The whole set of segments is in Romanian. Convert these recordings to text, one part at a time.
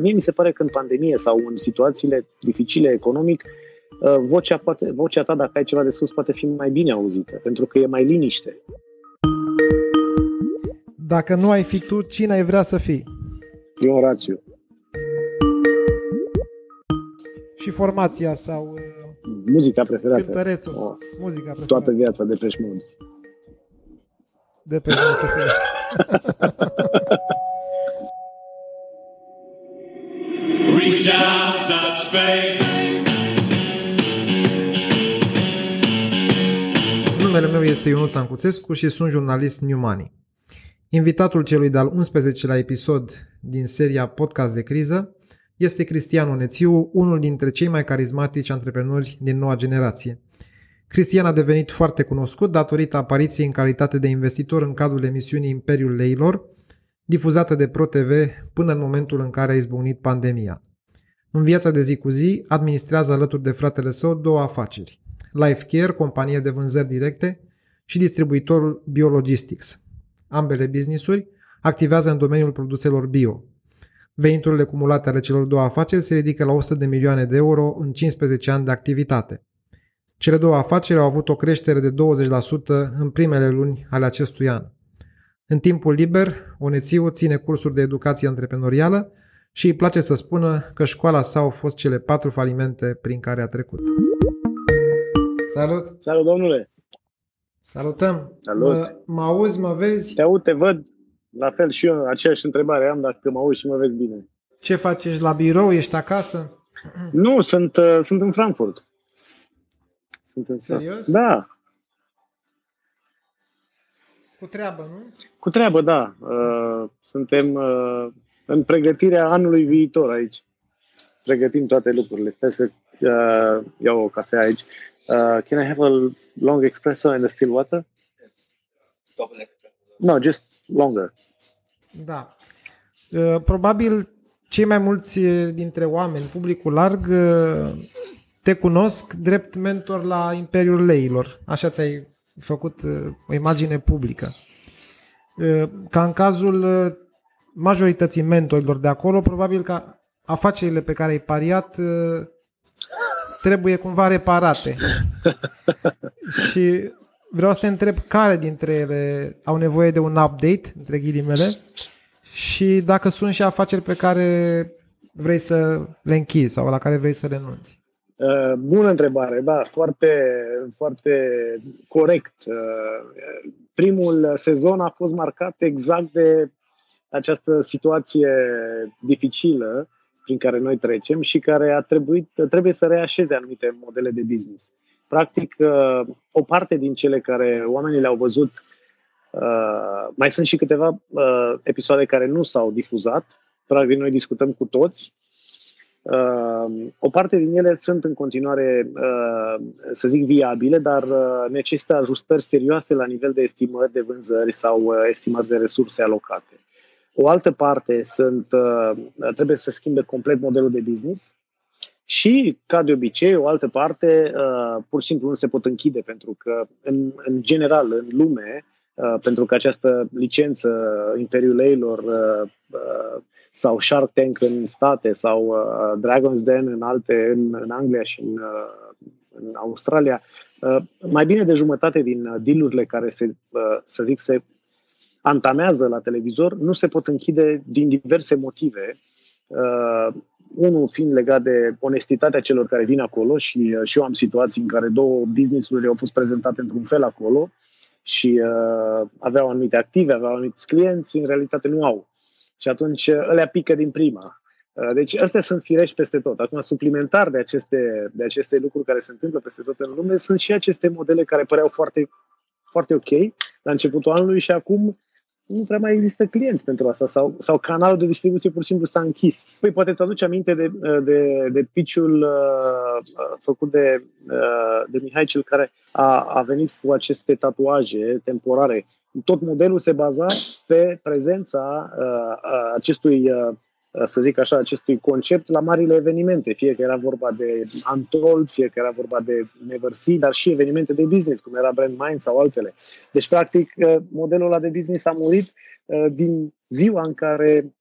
mie mi se pare că în pandemie sau în situațiile dificile economic, uh, vocea, poate, vocea ta, dacă ai ceva de spus, poate fi mai bine auzită, pentru că e mai liniște. Dacă nu ai fi tu, cine ai vrea să fii? E un rațiu. Și formația sau... Uh, Muzica preferată. Cântărețul. Oh, muzica preferată. Toată viața de Mode. De pe să fie. Reach out, touch faith. Numele meu este Ionuț Ancuțescu și sunt jurnalist New Money. Invitatul celui de-al 11-lea episod din seria Podcast de criză este Cristian Onețiu, unul dintre cei mai carismatici antreprenori din noua generație. Cristian a devenit foarte cunoscut datorită apariției în calitate de investitor în cadrul emisiunii Imperiul Leilor, difuzată de ProTV până în momentul în care a izbucnit pandemia. În viața de zi cu zi, administrează alături de fratele său două afaceri. LifeCare, companie de vânzări directe, și distribuitorul Biologistics. Ambele businessuri activează în domeniul produselor bio. Veniturile cumulate ale celor două afaceri se ridică la 100 de milioane de euro în 15 ani de activitate. Cele două afaceri au avut o creștere de 20% în primele luni ale acestui an. În timpul liber, Onețiu ține cursuri de educație antreprenorială și îi place să spună că școala sa au fost cele patru falimente prin care a trecut. Salut! Salut, domnule! Salutăm! Salut! Mă, mă auzi, mă vezi? Te aud, te văd. La fel și eu, aceeași întrebare am dacă mă auzi și mă vezi bine. Ce faci? Ești la birou? Ești acasă? Nu, sunt, uh, sunt în Frankfurt. Sunt în Serios? Da. Cu treabă, nu? Cu treabă, da. Uh, suntem uh, în pregătirea anului viitor aici. Pregătim toate lucrurile. Stai să uh, iau o cafea aici. Uh, can I have a long espresso and a still water? Double espresso. No, just longer. Da. Uh, probabil cei mai mulți dintre oameni, publicul larg, uh, te cunosc drept mentor la Imperiul Leilor. Așa ți-ai făcut uh, o imagine publică. Uh, ca în cazul uh, majorității mentorilor de acolo, probabil că afacerile pe care ai pariat trebuie cumva reparate. și vreau să te întreb care dintre ele au nevoie de un update, între ghilimele, și dacă sunt și afaceri pe care vrei să le închizi sau la care vrei să renunți. Uh, bună întrebare, da, foarte, foarte corect. Uh, primul sezon a fost marcat exact de această situație dificilă prin care noi trecem și care a trebuit, trebuie să reașeze anumite modele de business. Practic, uh, o parte din cele care oamenii le-au văzut, mai sunt și câteva episoade care nu s-au difuzat. Practic, noi discutăm cu toți Uh, o parte din ele sunt în continuare, uh, să zic, viabile, dar uh, necesită ajustări serioase la nivel de estimări de vânzări sau estimări de resurse alocate. O altă parte sunt, trebuie să schimbe complet modelul de business și, ca de obicei, o altă parte pur și simplu nu se pot închide pentru că, în, în general, în lume, pentru că această licență Imperiul Leilor sau Shark Tank în state sau uh, Dragon's Den în alte, în, în Anglia și în, uh, în Australia, uh, mai bine de jumătate din uh, dealurile care se, uh, să zic, se antamează la televizor nu se pot închide din diverse motive. Uh, unul fiind legat de onestitatea celor care vin acolo și, uh, și eu am situații în care două business-uri au fost prezentate într-un fel acolo și uh, aveau anumite active, aveau anumiți clienți, în realitate nu au. Și atunci uh, ălea pică din prima. Uh, deci astea sunt firești peste tot. Acum, suplimentar de aceste, de aceste lucruri care se întâmplă peste tot în lume, sunt și aceste modele care păreau foarte, foarte ok la începutul anului și acum nu prea mai există clienți pentru asta sau, sau canalul de distribuție pur și simplu s-a închis. Păi poate te aduci aminte de, de, de pitch-ul uh, uh, făcut de, uh, de Mihai cel care a, a venit cu aceste tatuaje temporare. Tot modelul se baza pe prezența uh, acestui uh, să zic așa, acestui concept la marile evenimente, fie că era vorba de Untold, fie că era vorba de Never See, dar și evenimente de business, cum era Brand Mind sau altele. Deci, practic, modelul ăla de business a murit din ziua în care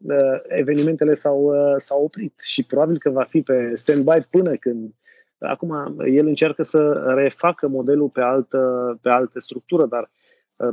evenimentele s-au, s-au oprit și probabil că va fi pe stand-by până când Acum, el încearcă să refacă modelul pe altă, pe altă structură, dar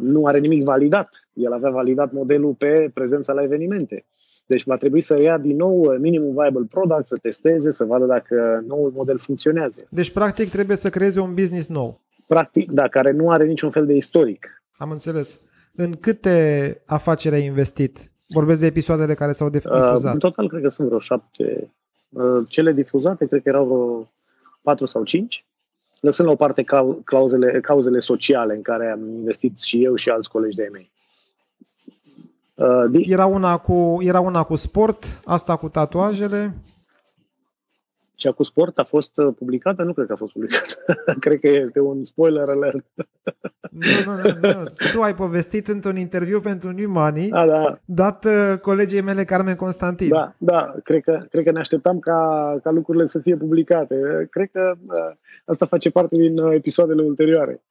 nu are nimic validat. El avea validat modelul pe prezența la evenimente. Deci va trebui să ia din nou minimum viable product, să testeze, să vadă dacă noul model funcționează. Deci, practic, trebuie să creeze un business nou. Practic, da, care nu are niciun fel de istoric. Am înțeles. În câte afaceri ai investit? Vorbesc de episoadele care s-au difuzat. Uh, în total, cred că sunt vreo șapte. Uh, cele difuzate, cred că erau vreo patru sau cinci. Lăsând la o parte clauzele, cauzele sociale în care am investit și eu și alți colegi de mei. Uh, era, una cu, era una cu sport, asta cu tatuajele. Cea cu sport a fost uh, publicată? Nu cred că a fost publicată. cred că este un spoiler alert. nu, nu, nu, nu. Tu ai povestit într-un interviu pentru New Money, da, da. dat uh, colegii mele Carmen Constantin. Da, da. Cred că, cred că ne așteptam ca, ca lucrurile să fie publicate. Cred că uh, asta face parte din episoadele ulterioare.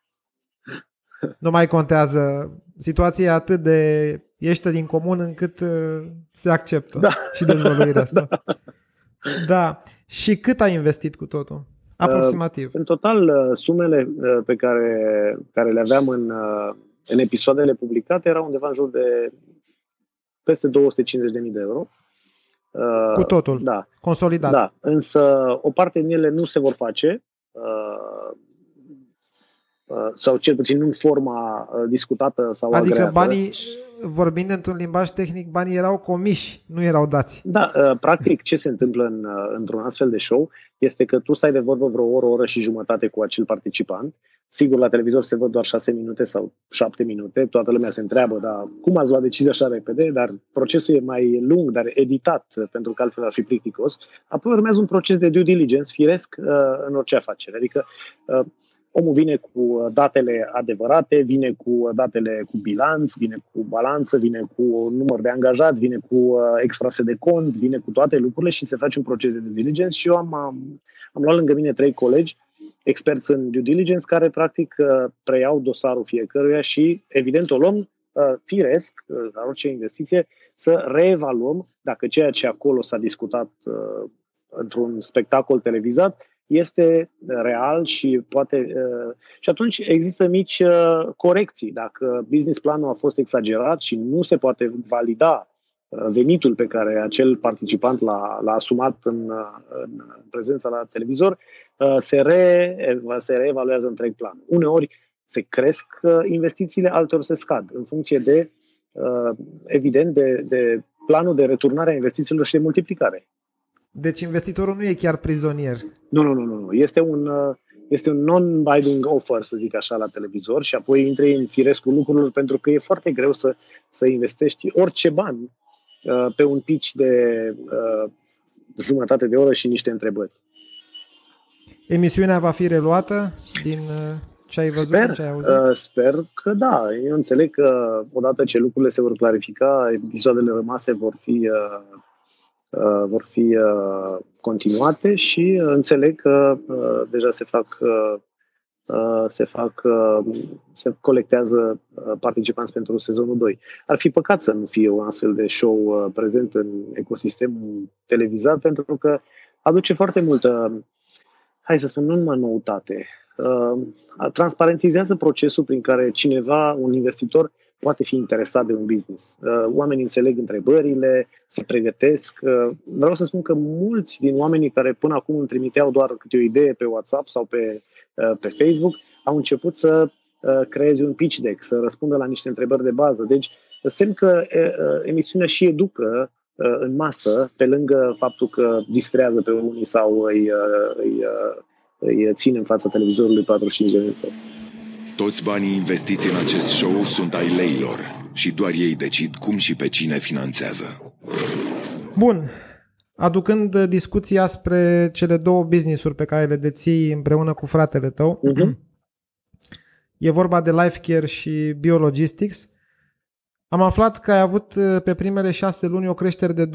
Nu mai contează. Situația e atât de iește din comun încât uh, se acceptă da. și dezvăluirea asta. Da. Și cât ai investit cu totul? Aproximativ. Uh, în total, uh, sumele pe care, care le aveam în, în episoadele publicate erau undeva în jur de peste 250.000 de euro. Cu totul? Da. Consolidat? Da. Însă o parte din ele nu se vor face sau cel puțin nu în forma discutată sau Adică agreată. banii vorbind într-un limbaj tehnic, banii erau comiși, nu erau dați. Da, uh, practic ce se întâmplă în, uh, într-un astfel de show este că tu stai de vorbă vreo oră, oră și jumătate cu acel participant. Sigur, la televizor se văd doar șase minute sau șapte minute, toată lumea se întreabă, dar cum ați luat decizia așa repede? Dar procesul e mai lung, dar editat, pentru că altfel ar fi plicticos. Apoi urmează un proces de due diligence firesc uh, în orice afacere. Adică Omul vine cu uh, datele adevărate, vine cu uh, datele cu bilanț, vine cu balanță, vine cu număr de angajați, vine cu uh, extrase de cont, vine cu toate lucrurile și se face un proces de due diligence. Și eu am, am, am luat lângă mine trei colegi experți în due diligence care practic preiau dosarul fiecăruia și evident o luăm firesc, la orice investiție, să reevaluăm dacă ceea ce acolo s-a discutat într-un spectacol televizat este real și poate. Uh, și atunci există mici uh, corecții. Dacă business planul a fost exagerat și nu se poate valida uh, venitul pe care acel participant l-a, l-a asumat în, în prezența la televizor, se, re, se reevaluează întreg plan. Uneori se cresc investițiile, alteori se scad, în funcție de, evident, de, de planul de returnare a investițiilor și de multiplicare. Deci investitorul nu e chiar prizonier. Nu, nu, nu, nu. Este un, uh, este un non-binding offer, să zic așa, la televizor și apoi intri în firescul lucrurilor pentru că e foarte greu să, să investești orice bani uh, pe un pitch de uh, jumătate de oră și niște întrebări. Emisiunea va fi reluată din uh, ce ai văzut, sper, ce ai auzit? Uh, sper că da. Eu înțeleg că odată ce lucrurile se vor clarifica, episoadele rămase vor fi uh, Uh, vor fi uh, continuate și uh, înțeleg că deja se fac se fac, se colectează participanți pentru sezonul 2. Ar fi păcat să nu fie un astfel de show prezent în ecosistemul televizat, pentru că aduce foarte multă, hai să spun, nu numai noutate, transparentizează procesul prin care cineva, un investitor, poate fi interesat de un business. Uh, oamenii înțeleg întrebările, se pregătesc. Uh, vreau să spun că mulți din oamenii care până acum îmi trimiteau doar câte o idee pe WhatsApp sau pe, uh, pe Facebook au început să creeze un pitch deck, să răspundă la niște întrebări de bază. Deci, semn că emisiunea și educă în masă, pe lângă faptul că distrează pe unii sau îi, îi, îi ține în fața televizorului 45 de minute. Toți banii investiți în acest show sunt ai leilor și doar ei decid cum și pe cine finanțează. Bun. Aducând discuția spre cele două business-uri pe care le deții împreună cu fratele tău, uh-huh. e vorba de Life Care și Biologistics. Am aflat că ai avut pe primele șase luni o creștere de 20%.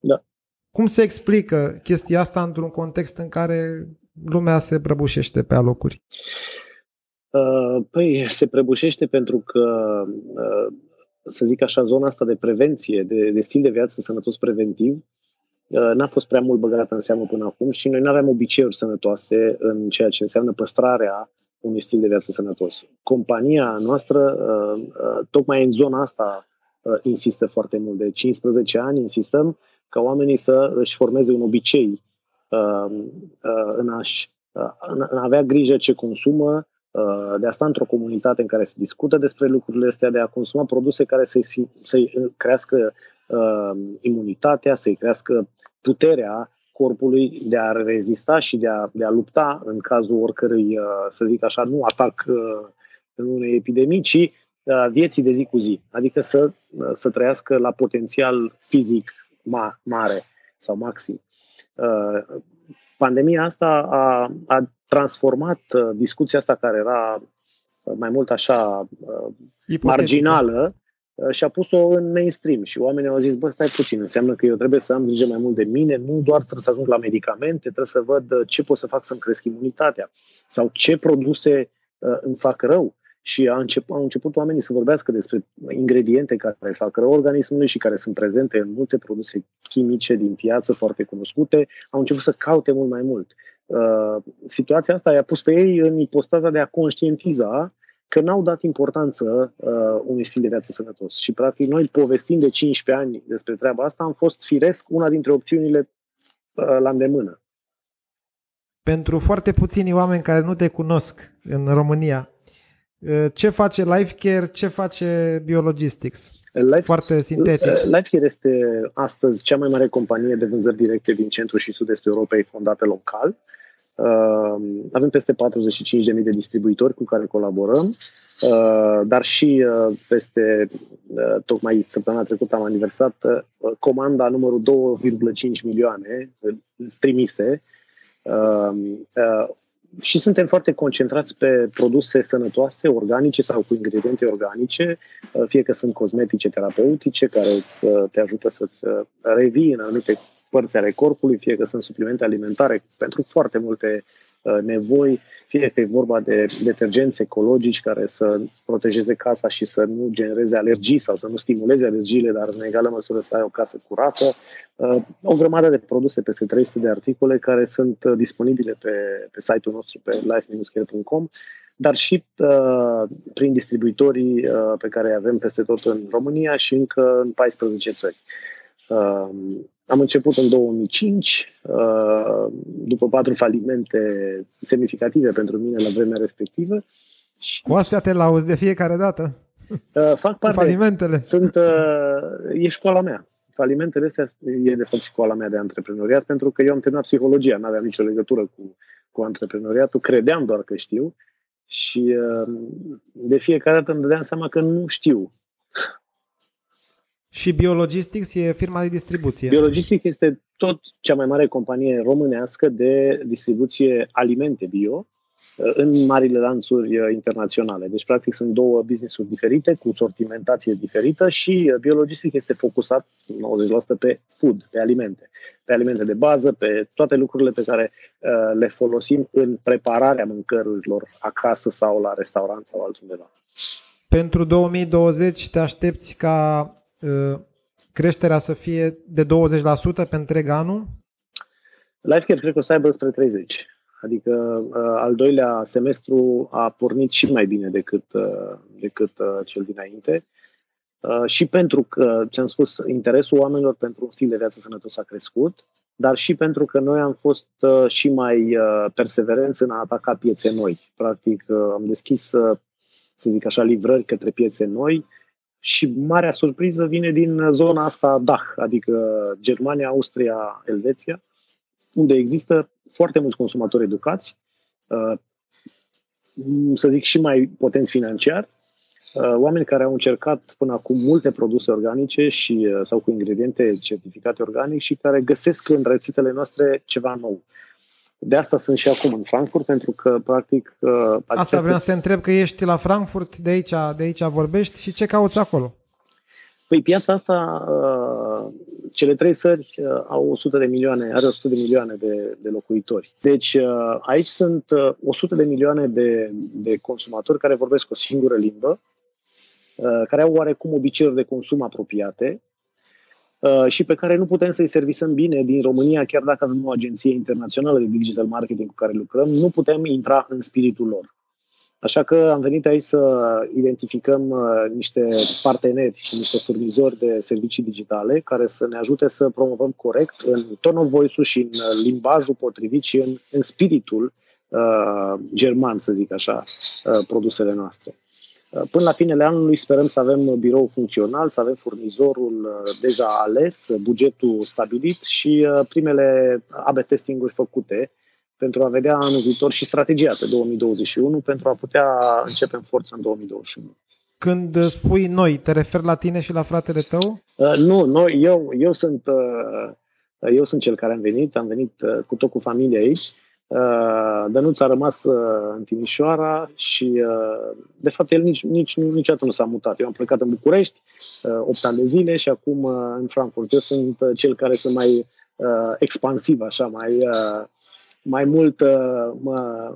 Da. Cum se explică chestia asta într-un context în care lumea se prăbușește pe alocuri? Păi, se prăbușește pentru că să zic așa, zona asta de prevenție, de, de stil de viață sănătos preventiv, uh, n-a fost prea mult băgată în seamă până acum și noi nu aveam obiceiuri sănătoase în ceea ce înseamnă păstrarea unui stil de viață sănătos. Compania noastră, uh, uh, tocmai în zona asta, insistă foarte mult. De 15 ani insistăm ca oamenii să își formeze un obicei în a-și în a avea grijă ce consumă, Uh, de a sta într-o comunitate în care se discută despre lucrurile astea, de a consuma produse care să-i, să-i crească uh, imunitatea, să-i crească puterea corpului de a rezista și de a, de a lupta în cazul oricărui, uh, să zic așa, nu atac uh, în unei epidemii, ci uh, vieții de zi cu zi. Adică să, uh, să trăiască la potențial fizic ma, mare sau maxim. Uh, pandemia asta a, a transformat uh, discuția asta care era uh, mai mult așa uh, Ipotetică. marginală și a pus-o în mainstream și oamenii au zis, bă, stai puțin, înseamnă că eu trebuie să am grijă mai mult de mine, nu doar trebuie să ajung la medicamente, trebuie să văd ce pot să fac să-mi cresc imunitatea sau ce produse uh, îmi fac rău. Și a început, au început oamenii să vorbească despre ingrediente care fac rău organismului și care sunt prezente în multe produse chimice din piață foarte cunoscute, au început să caute mult mai mult. Uh, situația asta i-a pus pe ei în ipostaza de a conștientiza că n-au dat importanță uh, unui stil de viață sănătos. Și, practic, noi, povestind de 15 ani despre treaba asta, am fost firesc una dintre opțiunile uh, la îndemână. Pentru foarte puțini oameni care nu te cunosc în România, uh, ce face LifeCare, ce face Biologistics? Life, Foarte sintetic. Uh, LifeCare este astăzi cea mai mare companie de vânzări directe din centrul și sud-estul Europei fondată local. Uh, avem peste 45.000 de distribuitori cu care colaborăm, uh, dar și uh, peste, uh, tocmai săptămâna trecută am aniversat uh, comanda numărul 2,5 milioane uh, trimise. Uh, uh, și suntem foarte concentrați pe produse sănătoase, organice sau cu ingrediente organice, uh, fie că sunt cosmetice terapeutice care îți, uh, te ajută să-ți uh, revii în anumite părți ale corpului, fie că sunt suplimente alimentare pentru foarte multe Uh, nevoi, fie că e vorba de detergenți ecologici care să protejeze casa și să nu genereze alergii sau să nu stimuleze alergiile, dar în egală măsură să ai o casă curată. Uh, o grămadă de produse, peste 300 de articole care sunt uh, disponibile pe, pe site-ul nostru, pe life-care.com dar și uh, prin distribuitorii uh, pe care îi avem peste tot în România și încă în 14 țări. Uh, am început în 2005, uh, după patru falimente semnificative pentru mine la vremea respectivă. Cu astea te lauzi de fiecare dată? Uh, fac parte. Falimentele. Sunt, uh, e școala mea. Falimentele astea e de fapt școala mea de antreprenoriat, pentru că eu am terminat psihologia, nu aveam nicio legătură cu, cu antreprenoriatul, credeam doar că știu și de fiecare dată îmi dădeam seama că nu știu și Biologistics e firma de distribuție. Biologistics este tot cea mai mare companie românească de distribuție alimente bio uh, în marile lanțuri uh, internaționale. Deci, practic, sunt două business-uri diferite, cu sortimentație diferită și uh, Biologistic este focusat 90% pe food, pe alimente. Pe alimente de bază, pe toate lucrurile pe care uh, le folosim în prepararea mâncărurilor acasă sau la restaurant sau altundeva. Pentru 2020 te aștepți ca Uh, creșterea să fie de 20% pe întreg anul? LifeCare cred că o să aibă spre 30. Adică uh, al doilea semestru a pornit și mai bine decât, uh, decât cel dinainte. Și pentru că, ți-am spus, interesul oamenilor pentru un stil de viață sănătos a crescut, dar și pentru că noi am fost și mai perseverenți în a ataca piețe noi. Practic, am deschis, să zic așa, livrări către piețe noi, și marea surpriză vine din zona asta DAH, adică Germania, Austria, Elveția, unde există foarte mulți consumatori educați, uh, să zic și mai potenți financiar, uh, oameni care au încercat până acum multe produse organice și, uh, sau cu ingrediente certificate organic și care găsesc în rețetele noastre ceva nou. De asta sunt și acum în Frankfurt, pentru că, practic... Asta vreau să te întreb, că ești la Frankfurt, de aici, de aici vorbești și ce cauți acolo? Păi piața asta, uh, cele trei țări uh, au 100 de milioane, are 100 de milioane de, de locuitori. Deci uh, aici sunt 100 de milioane de, de consumatori care vorbesc o singură limbă, care au oarecum obiceiuri de consum apropiate și pe care nu putem să-i servisăm bine din România, chiar dacă avem o agenție internațională de digital marketing cu care lucrăm, nu putem intra în spiritul lor. Așa că am venit aici să identificăm uh, niște parteneri și niște furnizori de servicii digitale care să ne ajute să promovăm corect în tone of voice și în uh, limbajul potrivit și în, în spiritul uh, german, să zic așa, uh, produsele noastre. Uh, până la finele anului sperăm să avem birou funcțional, să avem furnizorul deja ales, bugetul stabilit și primele AB testing-uri făcute pentru a vedea anul viitor și strategia pe 2021 pentru a putea începe în forță în 2021. Când spui noi, te referi la tine și la fratele tău? Uh, nu, noi, eu, eu, sunt, uh, eu sunt cel care am venit, am venit uh, cu tot cu familia aici. Uh, Dănuț a rămas uh, în Timișoara și, uh, de fapt, el nici, nici, niciodată nu s-a mutat. Eu am plecat în București, uh, 8 ani de zile și acum uh, în Frankfurt. Eu sunt uh, cel care sunt mai uh, expansiv, așa, mai... Uh, mai mult uh, mă,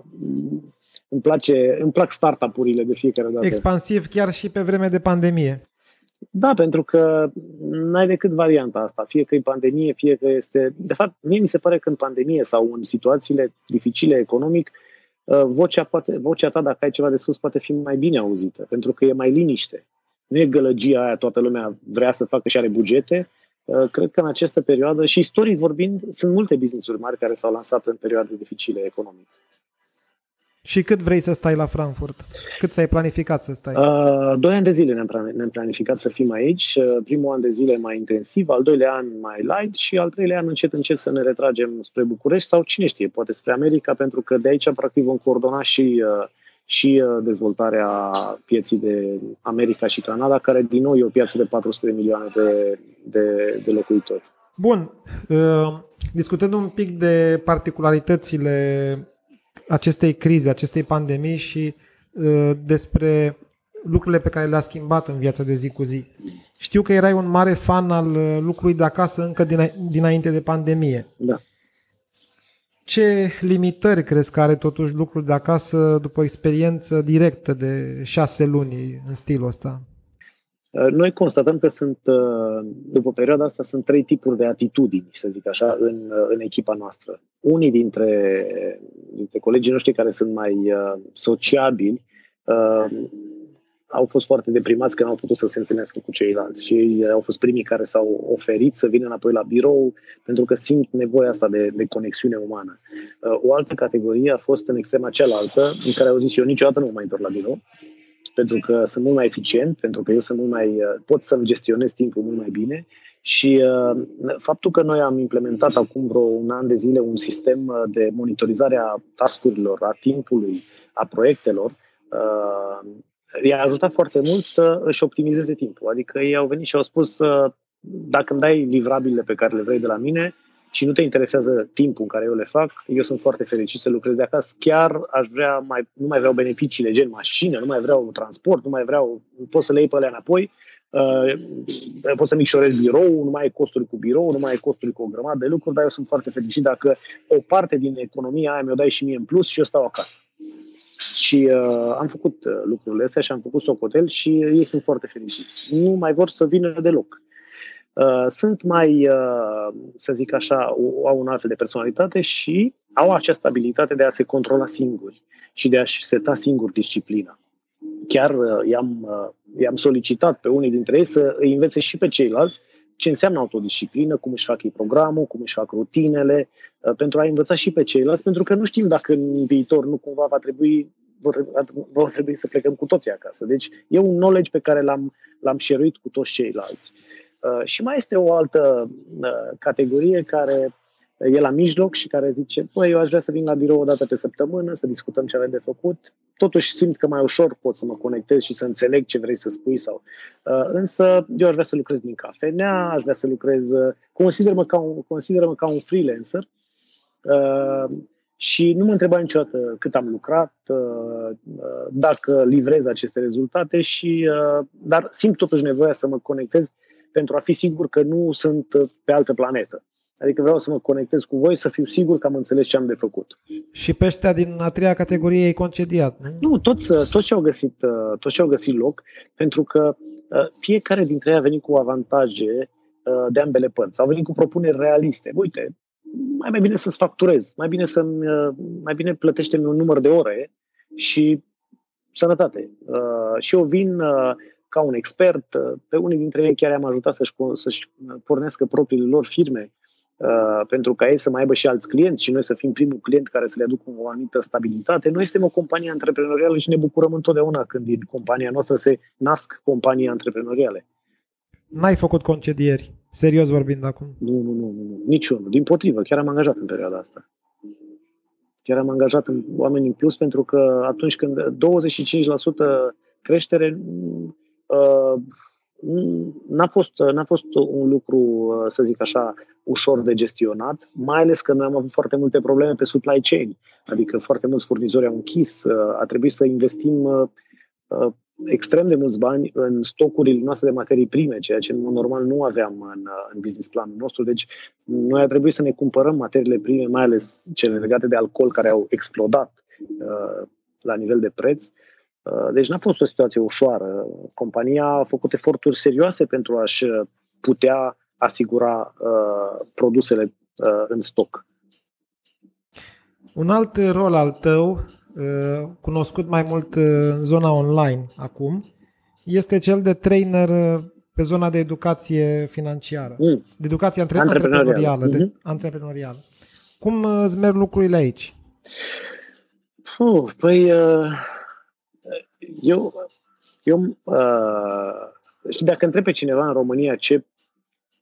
îmi, place, îmi plac startup-urile de fiecare dată. Expansiv chiar și pe vreme de pandemie. Da, pentru că n-ai decât varianta asta, fie că e pandemie, fie că este... De fapt, mie mi se pare că în pandemie sau în situațiile dificile economic, uh, vocea, poate, vocea ta, dacă ai ceva de spus, poate fi mai bine auzită, pentru că e mai liniște. Nu e gălăgia aia, toată lumea vrea să facă și are bugete, Uh, cred că în această perioadă, și istoric vorbind, sunt multe business-uri mari care s-au lansat în perioade dificile economic. Și cât vrei să stai la Frankfurt? Cât ți-ai planificat să stai? Uh, doi ani de zile ne-am, planificat să fim aici. Uh, primul an de zile mai intensiv, al doilea an mai light și al treilea an încet încet să ne retragem spre București sau cine știe, poate spre America, pentru că de aici practic vom coordona și uh, și uh, dezvoltarea pieții de America și Canada, care din nou e o piață de 400 de milioane de, de, de locuitori. Bun. Uh, discutând un pic de particularitățile acestei crize, acestei pandemii și uh, despre lucrurile pe care le-a schimbat în viața de zi cu zi. Știu că erai un mare fan al lucrului de acasă încă dinainte de pandemie. Da. Ce limitări crezi că are totuși lucrul de acasă după o experiență directă de șase luni în stilul ăsta? Uh, noi constatăm că sunt, uh, după perioada asta, sunt trei tipuri de atitudini, să zic așa, în, uh, în echipa noastră. Unii dintre, dintre colegii noștri care sunt mai sociabili au fost foarte deprimați că nu au putut să se întâlnească cu ceilalți și ei au fost primii care s-au oferit să vină înapoi la birou pentru că simt nevoia asta de, de conexiune umană. Uh, o altă categorie a fost în extrema cealaltă, în care au zis eu niciodată nu mă mai întorc la birou, pentru că sunt mult mai eficient, pentru că eu sunt mult mai, uh, pot să-mi gestionez timpul mult mai bine și uh, faptul că noi am implementat acum vreo un an de zile un sistem uh, de monitorizare a tascurilor, a timpului, a proiectelor, uh, i-a ajutat foarte mult să își optimizeze timpul. Adică ei au venit și au spus dacă îmi dai livrabilele pe care le vrei de la mine și nu te interesează timpul în care eu le fac, eu sunt foarte fericit să lucrez de acasă. Chiar aș vrea, mai, nu mai vreau beneficiile gen mașină, nu mai vreau transport, nu mai vreau, pot să le iei pe alea înapoi, uh, pot să micșorez birou, nu mai ai costuri cu birou, nu mai ai costuri cu o grămadă de lucruri, dar eu sunt foarte fericit dacă o parte din economia aia mi-o dai și mie în plus și eu stau acasă. Și uh, am făcut uh, lucrurile astea și am făcut socotel și ei sunt foarte fericiți. Nu mai vor să vină deloc. Uh, sunt mai, uh, să zic așa, au un altfel de personalitate și au această abilitate de a se controla singuri și de a-și seta singur disciplina. Chiar uh, i-am, uh, i-am solicitat pe unii dintre ei să îi învețe și pe ceilalți ce înseamnă autodisciplină, cum își fac ei programul, cum își fac rutinele, uh, pentru a învăța și pe ceilalți, pentru că nu știm dacă în viitor nu cumva va trebui vor, vor trebui să plecăm cu toții acasă. Deci e un knowledge pe care l-am, l-am șeruit cu toți ceilalți. Uh, și mai este o altă uh, categorie care e la mijloc și care zice, păi, eu aș vrea să vin la birou o dată pe săptămână, să discutăm ce avem de făcut. Totuși simt că mai ușor pot să mă conectez și să înțeleg ce vrei să spui. sau. Uh, însă eu aș vrea să lucrez din cafenea, aș vrea să lucrez, uh, consider-mă ca un, consider-mă ca un freelancer uh, și nu mă întreba niciodată cât am lucrat, dacă livrez aceste rezultate, și, dar simt totuși nevoia să mă conectez pentru a fi sigur că nu sunt pe altă planetă. Adică vreau să mă conectez cu voi, să fiu sigur că am înțeles ce am de făcut. Și pe ăștia din a treia categorie ai concediat, nu? Nu, toți, toți și-au găsit, toți și-au găsit loc, pentru că fiecare dintre ei a venit cu avantaje de ambele părți. Au venit cu propuneri realiste. Uite, mai, mai bine să-ți facturez, mai bine, să mai bine plătește-mi un număr de ore și sănătate. Și eu vin ca un expert, pe unii dintre ei chiar am ajutat să-și, să-și pornească propriile lor firme, Uh, pentru ca ei să mai aibă și alți clienți și noi să fim primul client care să le aducă o anumită stabilitate. Noi suntem o companie antreprenorială și ne bucurăm întotdeauna când din compania noastră se nasc companii antreprenoriale. N-ai făcut concedieri, serios vorbind acum? Nu, nu, nu, nu, niciunul. Din potrivă, chiar am angajat în perioada asta. Chiar am angajat în oameni în plus pentru că atunci când 25% creștere, uh, n-a fost, n-a fost un lucru, să zic așa, ușor de gestionat, mai ales că noi am avut foarte multe probleme pe supply chain, adică foarte mulți furnizori au închis, a trebuit să investim uh, uh, extrem de mulți bani în stocurile noastre de materii prime, ceea ce în mod normal nu aveam în, uh, în business planul nostru. Deci noi a trebuit să ne cumpărăm materiile prime, mai ales cele legate de alcool, care au explodat uh, la nivel de preț. Uh, Uh, deci n-a fost o situație ușoară. Compania a făcut eforturi serioase pentru a-și putea asigura uh, produsele uh, în stoc. Un alt rol al tău, uh, cunoscut mai mult uh, în zona online acum, este cel de trainer uh, pe zona de educație financiară, mm. de educație antre- antreprenorială. Mm-hmm. De, mhm. antreprenorială. Cum îți merg lucrurile aici? Uh, păi, uh, eu, eu uh, știi, dacă întreb pe cineva în România ce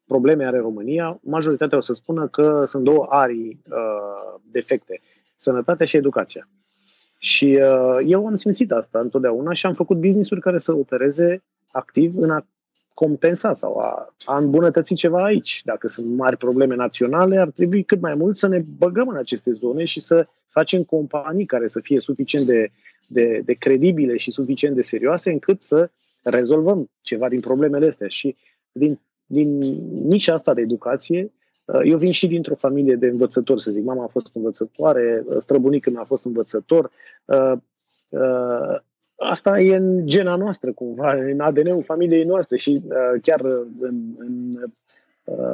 probleme are România, majoritatea o să spună că sunt două arii uh, defecte, sănătatea și educația. Și uh, eu am simțit asta întotdeauna și am făcut business-uri care să opereze activ în a compensa sau a, a îmbunătăți ceva aici. Dacă sunt mari probleme naționale, ar trebui cât mai mult să ne băgăm în aceste zone și să facem companii care să fie suficient de de, de credibile și suficient de serioase încât să rezolvăm ceva din problemele astea. Și din, din nici asta de educație, uh, eu vin și dintr-o familie de învățători, să zic. Mama a fost învățătoare, străbunicul meu a fost învățător. Uh, uh, asta e în gena noastră, cumva, în ADN-ul familiei noastre și chiar în, în,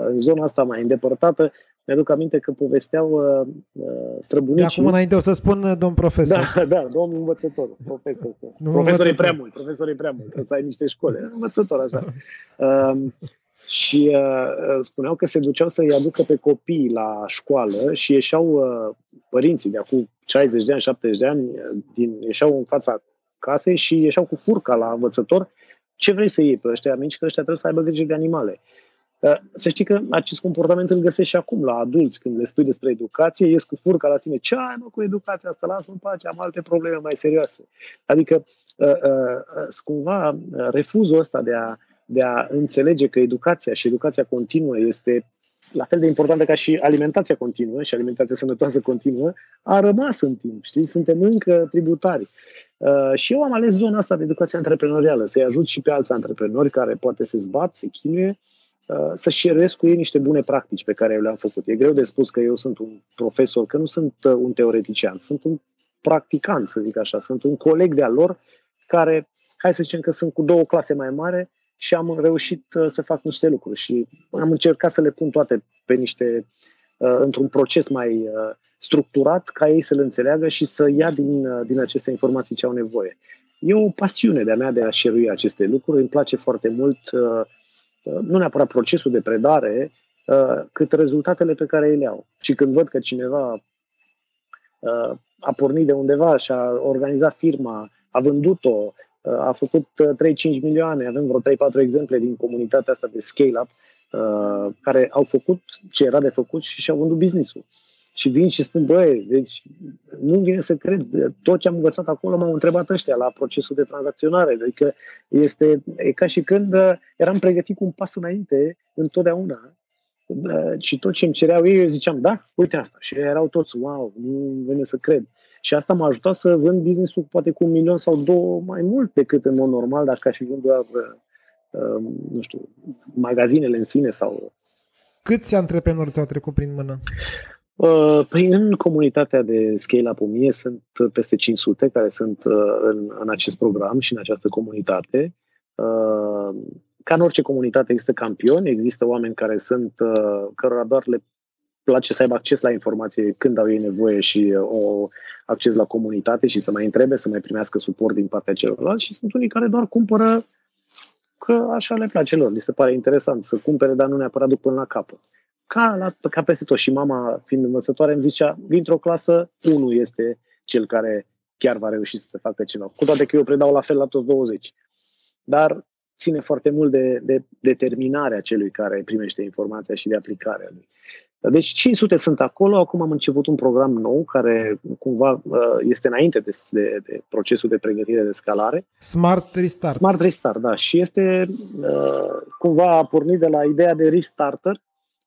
în zona asta mai îndepărtată, mi-aduc aminte că povesteau uh, uh străbunicii. De acum înainte o să spun uh, domn profesor. Da, da, domn învățător, profesor. Nu profesor e prea mult, profesor e prea mult, trebuie să ai niște școli. Învățător, așa. Uh, și uh, spuneau că se duceau să-i aducă pe copii la școală și ieșeau uh, părinții de acum 60 de ani, 70 de ani, uh, din, ieșeau în fața casei și ieșeau cu furca la învățător. Ce vrei să iei pe ăștia mici? Că ăștia trebuie să aibă grijă de animale. Să știi că acest comportament îl găsești și acum la adulți, când le spui despre educație, ies cu furca la tine, ce ai mă cu educația asta, lasă în pace, am alte probleme mai serioase. Adică, uh, uh, cumva, refuzul ăsta de a, de a înțelege că educația și educația continuă este la fel de importantă ca și alimentația continuă și alimentația sănătoasă continuă, a rămas în timp, știi? Suntem încă tributari. Uh, și eu am ales zona asta de educație antreprenorială, să-i ajut și pe alți antreprenori care poate se zbat, se chinuie, Uh, să șeruiesc cu ei niște bune practici pe care eu le-am făcut. E greu de spus că eu sunt un profesor, că nu sunt uh, un teoretician, sunt un practicant, să zic așa, sunt un coleg de-al lor care, hai să zicem că sunt cu două clase mai mare și am reușit uh, să fac niște lucruri și am încercat să le pun toate pe niște, într-un proces mai structurat ca ei să le înțeleagă și să ia din, din aceste informații ce au nevoie. E o pasiune de-a mea de a șerui aceste lucruri, îmi place foarte mult uh, Uh, nu neapărat procesul de predare, uh, cât rezultatele pe care ei le au. Și când văd că cineva uh, a pornit de undeva și a organizat firma, a vândut-o, a făcut 3-5 milioane, avem vreo 3-4 exemple din comunitatea asta de scale-up, care au făcut ce era de făcut și și-au vândut business-ul și vin și spun, băi, deci nu vine să cred, tot ce am învățat acolo m-au întrebat ăștia la procesul de tranzacționare, adică este e ca și când uh, eram pregătit cu un pas înainte întotdeauna și tot ce îmi cereau ei, eu ziceam, da, uite asta. Și erau toți, wow, nu vine să cred. Și asta m-a ajutat să vând business-ul poate cu un milion sau două mai mult decât în mod normal, dacă aș fi vândut doar, uh, nu știu, magazinele în sine sau... Câți antreprenori ți-au trecut prin mână? Uh, păi în comunitatea de Scale-Up 1000 sunt peste 500 care sunt uh, în, în acest program și în această comunitate. Uh, ca în orice comunitate există campioni, există oameni care sunt, cărora doar le place să aibă acces la informație când au ei nevoie și o acces la comunitate și să mai întrebe, să mai primească suport din partea celorlalți și sunt unii care doar cumpără că așa le place lor, li se pare interesant să cumpere, dar nu neapărat duc până la capăt ca, la, ca peste tot. Și mama, fiind învățătoare, îmi zicea, dintr-o clasă, unul este cel care chiar va reuși să facă ceva. Cu toate că eu predau la fel la toți 20. Dar ține foarte mult de, de determinarea celui care primește informația și de aplicarea lui. Deci 500 sunt acolo, acum am început un program nou care cumva uh, este înainte de, de, de procesul de pregătire de scalare. Smart Restart. Smart Restart, da. Și este uh, cumva a pornit de la ideea de restarter,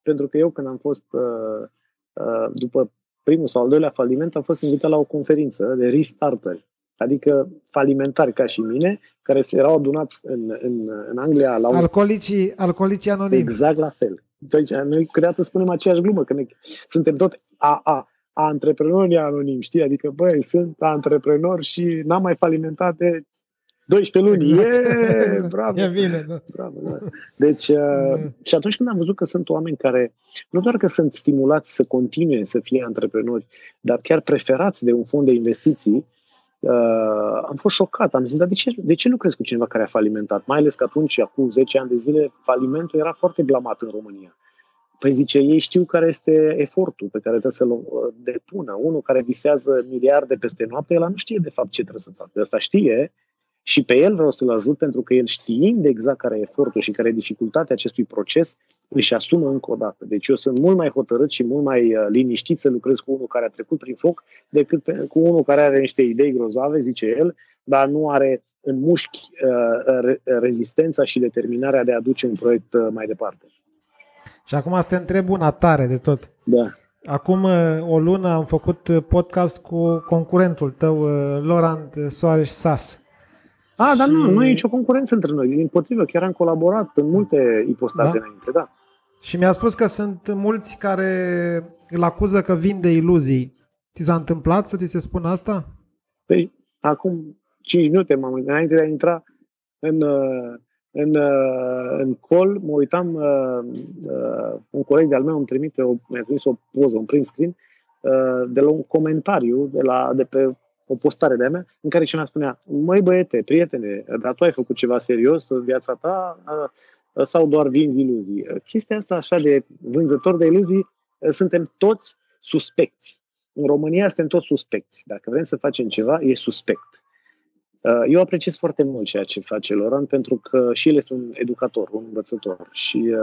pentru că eu când am fost uh, uh, după primul sau al doilea faliment, am fost invitat la o conferință de restarteri, adică falimentari ca și mine, care se erau adunați în, în, în Anglia la un... Alcoolicii, alcoolicii anonimi. Exact la fel. Deci, noi câteodată spunem aceeași glumă, că ne, suntem tot AA, antreprenori anonimi, știi? Adică, băi, sunt antreprenori și n-am mai falimentat de 12 luni. Exact. Yeah, bravo. E bine, da. bravo da. Deci, uh, și atunci când am văzut că sunt oameni care nu doar că sunt stimulați să continue să fie antreprenori, dar chiar preferați de un fond de investiții, uh, am fost șocat. Am zis, dar de ce, de ce nu crezi cu cineva care a falimentat? Mai ales că atunci, acum 10 ani de zile, falimentul era foarte blamat în România. Păi zice, ei știu care este efortul pe care trebuie să-l uh, depună. Unul care visează miliarde peste noapte, el nu știe de fapt ce trebuie să facă. Asta știe, și pe el vreau să-l ajut pentru că el știind exact care e efortul și care e dificultatea acestui proces, își asumă încă o dată. Deci eu sunt mult mai hotărât și mult mai uh, liniștit să lucrez cu unul care a trecut prin foc decât pe, cu unul care are niște idei grozave, zice el, dar nu are în mușchi uh, re, rezistența și determinarea de a duce un proiect uh, mai departe. Și acum să te întreb una tare de tot. Da. Acum uh, o lună am făcut podcast cu concurentul tău, uh, Laurent Soares Sas. A, dar și... nu, nu e nicio concurență între noi. Din potrivă, chiar am colaborat în multe ipostaze da? înainte, da. Și mi-a spus că sunt mulți care îl acuză că vinde iluzii. Ți s-a întâmplat să ți se spună asta? Păi, acum 5 minute, m-am, înainte de a intra în, în, în call, mă uitam, un coleg de-al meu îmi trimite, o, mi-a trimis o poză, un print screen, de la un comentariu de, la, de pe o postare de-a mea în care cineva spunea, măi băiete, prietene, dar tu ai făcut ceva serios în viața ta sau doar vinzi iluzii? Chestia asta așa de vânzător de iluzii, suntem toți suspecți. În România suntem toți suspecți. Dacă vrem să facem ceva, e suspect. Eu apreciez foarte mult ceea ce face Loran pentru că și el este un educator, un învățător și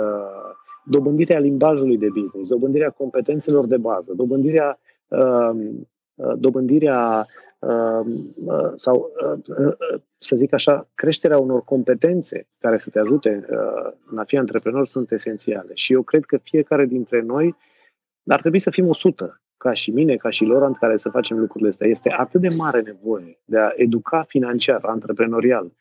dobândirea limbajului de business, dobândirea competențelor de bază, dobândirea, dobândirea Um, uh, sau, uh, uh, să zic așa, creșterea unor competențe care să te ajute în a fi antreprenor sunt esențiale. Și eu cred că fiecare dintre noi ar trebui să fim 100, ca și mine, ca și Laurent, care să facem lucrurile astea. Este atât de mare nevoie de a educa financiar, antreprenorial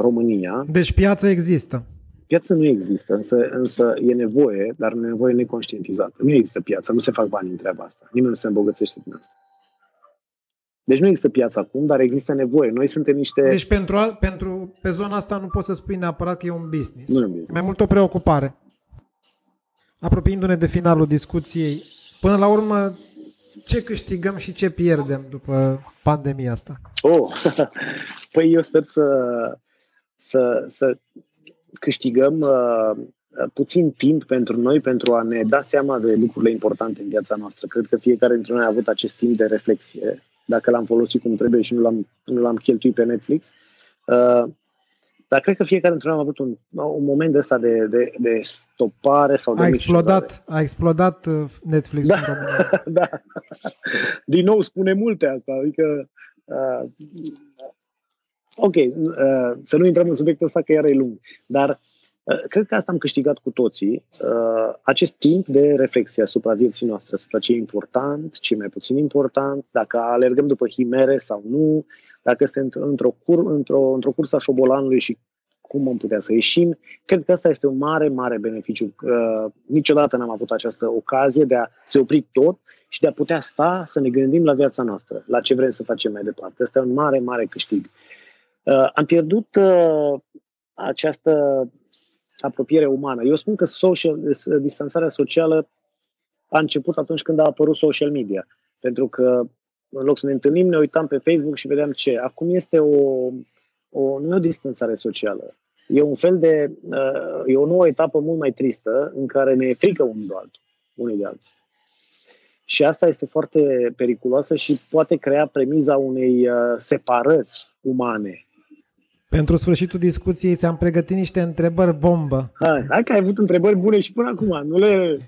România. Deci piața există. Piața nu există, însă, însă e nevoie, dar nevoie neconștientizată. Nu există piață, nu se fac bani în treaba asta. Nimeni nu se îmbogățește din asta. Deci nu există piață acum, dar există nevoie. Noi suntem niște... Deci pentru, pentru pe zona asta nu poți să spui neapărat că e un business. Nu e un business. Mai mult o preocupare. Apropiindu-ne de finalul discuției, până la urmă, ce câștigăm și ce pierdem după pandemia asta? Oh, păi eu sper să, să, să câștigăm uh, puțin timp pentru noi pentru a ne da seama de lucrurile importante în viața noastră. Cred că fiecare dintre noi a avut acest timp de reflexie dacă l-am folosit cum trebuie și nu l-am, nu l-am cheltuit pe Netflix. Uh, dar cred că fiecare dintre noi a avut un, un moment de ăsta de, de, de stopare sau de a explodat, a explodat uh, Netflix da, da. Din nou spune multe asta, adică uh, ok, uh, să nu intrăm în subiectul ăsta că iar e lung, dar Uh, cred că asta am câștigat cu toții, uh, acest timp de reflexie asupra vieții noastre, asupra ce e important, ce e mai puțin important, dacă alergăm după himere sau nu, dacă suntem într-o, cur, într-o, într-o cursă a șobolanului și cum am putea să ieșim. Cred că asta este un mare, mare beneficiu. Uh, niciodată n-am avut această ocazie de a se opri tot și de a putea sta să ne gândim la viața noastră, la ce vrem să facem mai departe. Asta e un mare, mare câștig. Uh, am pierdut uh, această apropiere umană. Eu spun că social, distanțarea socială a început atunci când a apărut social media. Pentru că în loc să ne întâlnim, ne uitam pe Facebook și vedeam ce. Acum este o, o, nu e o distanțare socială. E un fel de, uh, e o nouă etapă mult mai tristă în care ne e frică unul de altul, unii de alții. Și asta este foarte periculoasă și poate crea premiza unei uh, separări umane. Pentru sfârșitul discuției ți-am pregătit niște întrebări bombă. Hai, hai că ai avut întrebări bune și până acum. Nu le,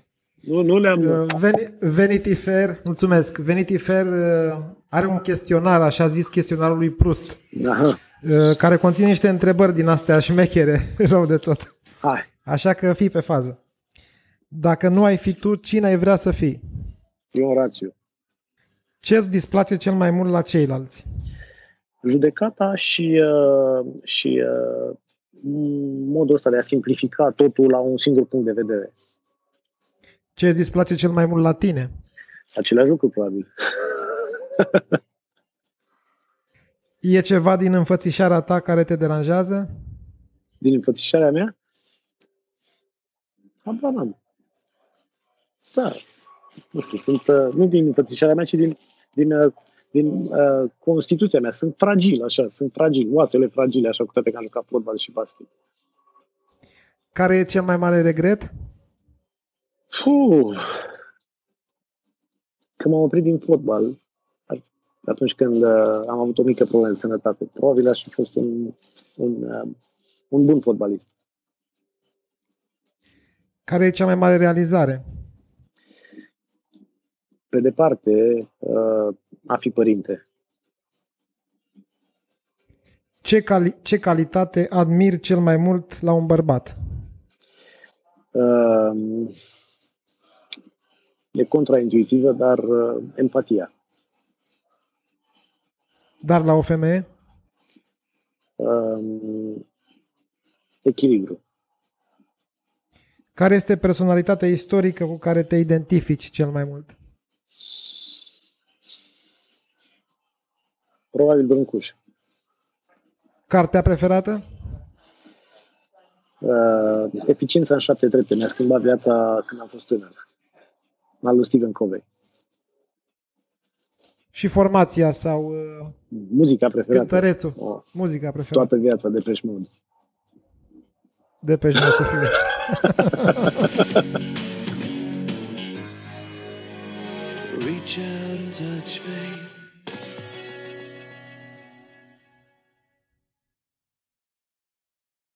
nu, nu le-am... Uh, Ven- Vanity Fair, mulțumesc. Vanity Fair uh, are un chestionar, așa zis chestionarul lui Prust, Aha. Uh, care conține niște întrebări din astea șmechere, rău de tot. Hai. Așa că fii pe fază. Dacă nu ai fi tu, cine ai vrea să fii? Eu rațiu. Ce îți displace cel mai mult la ceilalți? Judecata și, și modul ăsta de a simplifica totul la un singur punct de vedere. Ce îți displace cel mai mult la tine? Același lucru, probabil. e ceva din înfățișarea ta care te deranjează? Din înfățișarea mea? Habar am Da. Nu știu, sunt, uh, nu din înfățișarea mea, ci din, din, uh, din uh, Constituția mea. Sunt fragil, așa, sunt fragil, oasele fragile, așa cu toate că am jucat fotbal și basket. Care e cel mai mare regret? Puh. Când m-am oprit din fotbal, atunci când uh, am avut o mică problemă de sănătate, probabil aș fi fost un, un, uh, un bun fotbalist. Care e cea mai mare realizare? Pe departe, uh, a fi părinte. Ce, cali- ce calitate admir cel mai mult la un bărbat? Uh, e contraintuitivă, dar uh, empatia. Dar la o femeie? Um, echilibru. Care este personalitatea istorică cu care te identifici cel mai mult? Probabil Brâncuș. Cartea preferată? Uh, Eficiența în șapte trepte. Mi-a schimbat viața când am fost tânăr al lui Stephen Covey. Și formația sau... Uh, muzica preferată. Cântărețul. Oh, muzica preferată. Toată viața de pești Mode. De pești Mode să fie. Reach out and touch faith